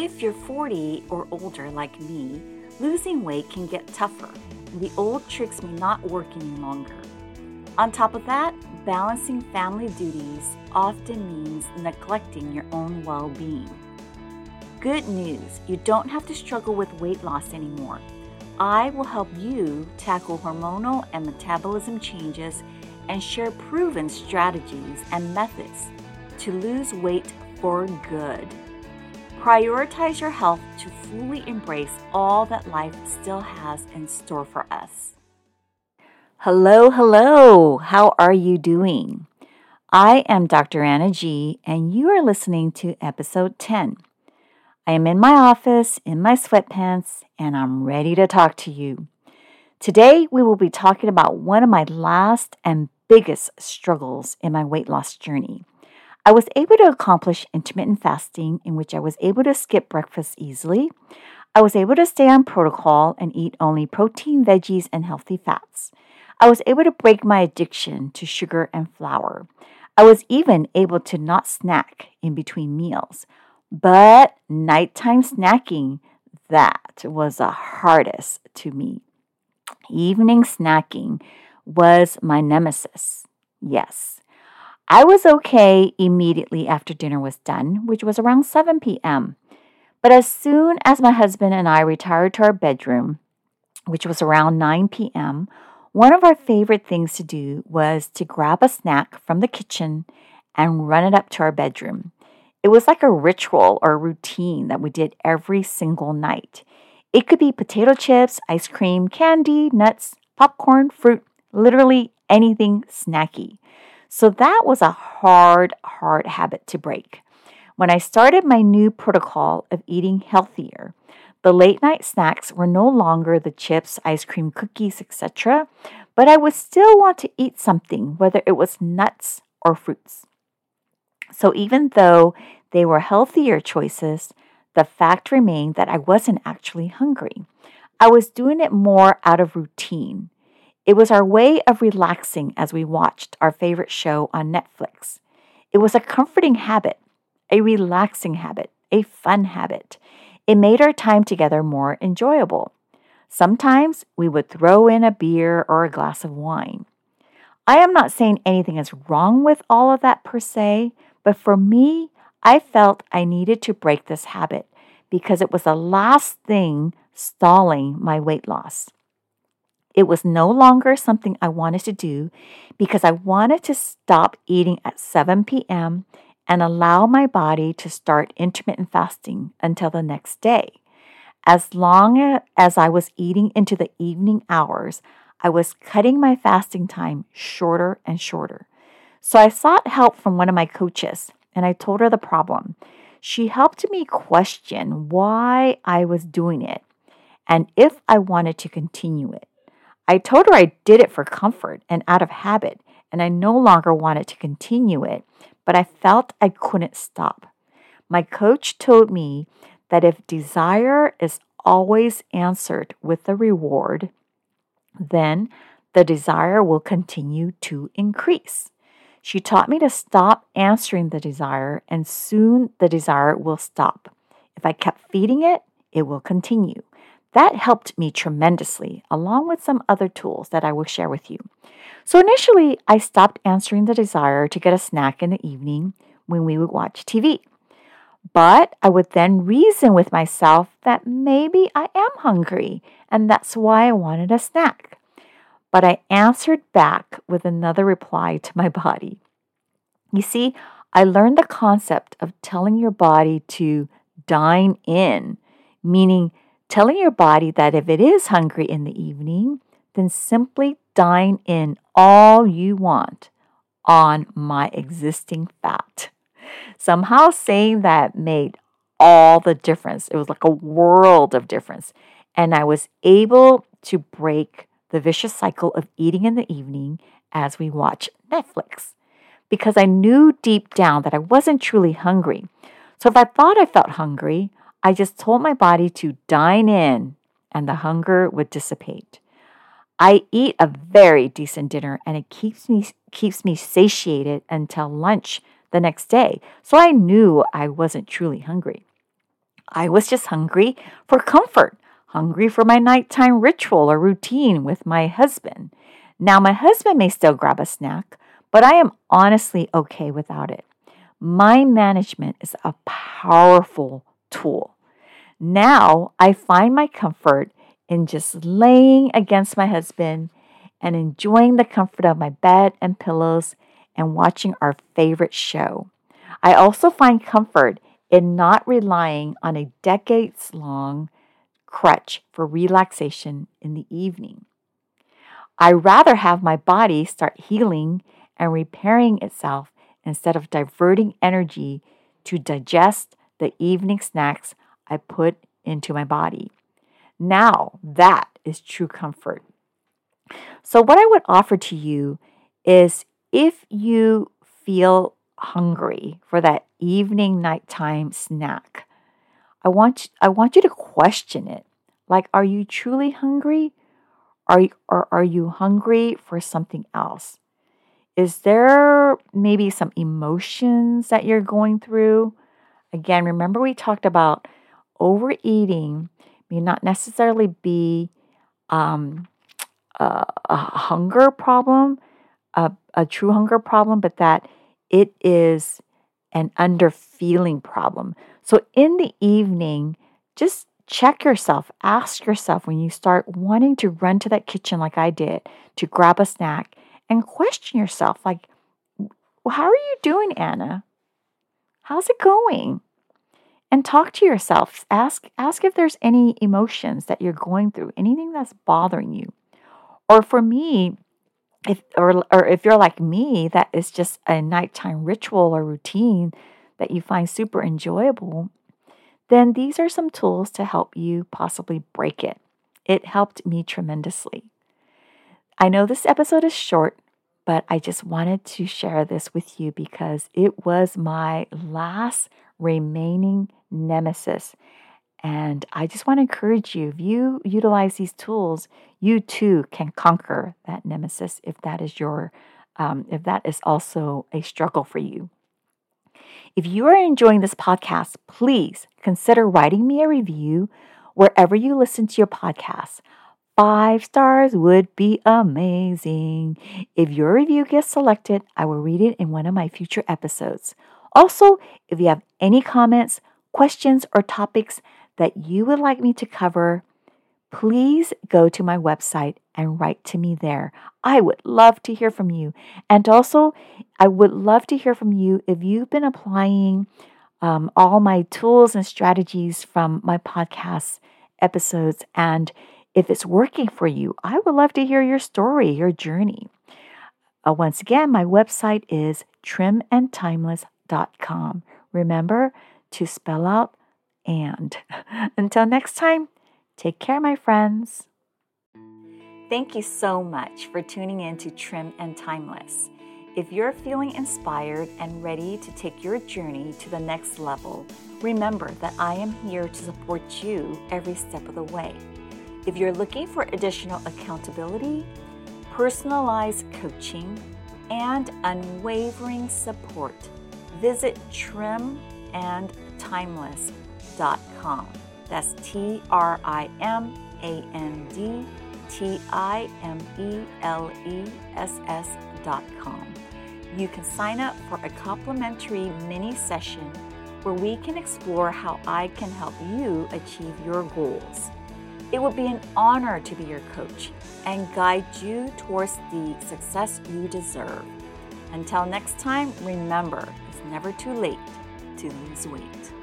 If you're 40 or older like me, losing weight can get tougher. and The old tricks may not work any longer. On top of that, balancing family duties often means neglecting your own well being. Good news, you don't have to struggle with weight loss anymore. I will help you tackle hormonal and metabolism changes and share proven strategies and methods to lose weight for good. Prioritize your health to fully embrace all that life still has in store for us. Hello, hello. How are you doing? I am Dr. Anna G, and you are listening to episode 10. I am in my office in my sweatpants, and I'm ready to talk to you. Today, we will be talking about one of my last and biggest struggles in my weight loss journey. I was able to accomplish intermittent fasting, in which I was able to skip breakfast easily. I was able to stay on protocol and eat only protein, veggies, and healthy fats. I was able to break my addiction to sugar and flour. I was even able to not snack in between meals. But nighttime snacking, that was the hardest to me. Evening snacking was my nemesis. Yes, I was okay immediately after dinner was done, which was around 7 p.m. But as soon as my husband and I retired to our bedroom, which was around 9 p.m., one of our favorite things to do was to grab a snack from the kitchen and run it up to our bedroom. It was like a ritual or routine that we did every single night. It could be potato chips, ice cream, candy, nuts, popcorn, fruit, literally anything snacky. So that was a hard, hard habit to break. When I started my new protocol of eating healthier, the late night snacks were no longer the chips, ice cream, cookies, etc., but I would still want to eat something, whether it was nuts or fruits. So even though they were healthier choices, the fact remained that I wasn't actually hungry. I was doing it more out of routine. It was our way of relaxing as we watched our favorite show on Netflix. It was a comforting habit, a relaxing habit, a fun habit. It made our time together more enjoyable. Sometimes we would throw in a beer or a glass of wine. I am not saying anything is wrong with all of that per se, but for me, I felt I needed to break this habit because it was the last thing stalling my weight loss. It was no longer something I wanted to do because I wanted to stop eating at 7 p.m. and allow my body to start intermittent fasting until the next day. As long as I was eating into the evening hours, I was cutting my fasting time shorter and shorter. So I sought help from one of my coaches and I told her the problem. She helped me question why I was doing it and if I wanted to continue it. I told her I did it for comfort and out of habit, and I no longer wanted to continue it, but I felt I couldn't stop. My coach told me that if desire is always answered with a reward, then the desire will continue to increase. She taught me to stop answering the desire, and soon the desire will stop. If I kept feeding it, it will continue. That helped me tremendously, along with some other tools that I will share with you. So initially, I stopped answering the desire to get a snack in the evening when we would watch TV. But I would then reason with myself that maybe I am hungry and that's why I wanted a snack. But I answered back with another reply to my body. You see, I learned the concept of telling your body to dine in, meaning telling your body that if it is hungry in the evening, then simply dine in all you want on my existing fat. Somehow saying that made all the difference. It was like a world of difference. And I was able to break the vicious cycle of eating in the evening as we watch Netflix because I knew deep down that I wasn't truly hungry. So if I thought I felt hungry, I just told my body to dine in and the hunger would dissipate. I eat a very decent dinner and it keeps me keeps me satiated until lunch the next day. So I knew I wasn't truly hungry. I was just hungry for comfort, hungry for my nighttime ritual or routine with my husband. Now, my husband may still grab a snack, but I am honestly okay without it. Mind management is a powerful tool. Now I find my comfort in just laying against my husband and enjoying the comfort of my bed and pillows and watching our favorite show. I also find comfort in not relying on a decades long crutch for relaxation in the evening. I rather have my body start healing and repairing itself instead of diverting energy to digest the evening snacks I put into my body. Now, that is true comfort. So, what I would offer to you is if you feel hungry for that evening nighttime snack, I want, I want you to question it. Like, are you truly hungry? Are you, or are you hungry for something else? Is there maybe some emotions that you're going through? Again, remember we talked about overeating may not necessarily be um, a, a, hunger problem, a, a true hunger problem, but that it is an underfeeling problem. So in the evening, just check yourself, ask yourself when you start wanting to run to that kitchen like I did to grab a snack and question yourself like, well, how are you doing, Anna? How's it going? And talk to yourself. Ask ask if there's any emotions that you're going through, anything that's bothering you. Or for me, if or or if you're like me, that is just a nighttime ritual or routine that you find super enjoyable, then these are some tools to help you possibly break it. It helped me tremendously. I know this episode is short, but I just wanted to share this with you because it was my last remaining nemesis. And I just want to encourage you if you utilize these tools, you too can conquer that nemesis if that is your um, if that is also a struggle for you. If you are enjoying this podcast, please consider writing me a review wherever you listen to your podcast. Five stars would be amazing. If your review gets selected, I will read it in one of my future episodes. Also, if you have any comments, questions, or topics that you would like me to cover, please go to my website and write to me there. I would love to hear from you. And also, I would love to hear from you if you've been applying um, all my tools and strategies from my podcast episodes and if it's working for you, I would love to hear your story, your journey. Uh, once again, my website is trimandtimeless.com. Remember to spell out and. Until next time, take care, my friends. Thank you so much for tuning in to Trim and Timeless. If you're feeling inspired and ready to take your journey to the next level, remember that I am here to support you every step of the way. If you're looking for additional accountability, personalized coaching, and unwavering support, visit trimandtimeless.com. That's T R I M A N D T I M E L E S S.com. You can sign up for a complimentary mini session where we can explore how I can help you achieve your goals. It would be an honor to be your coach and guide you towards the success you deserve. Until next time, remember it's never too late lose weight.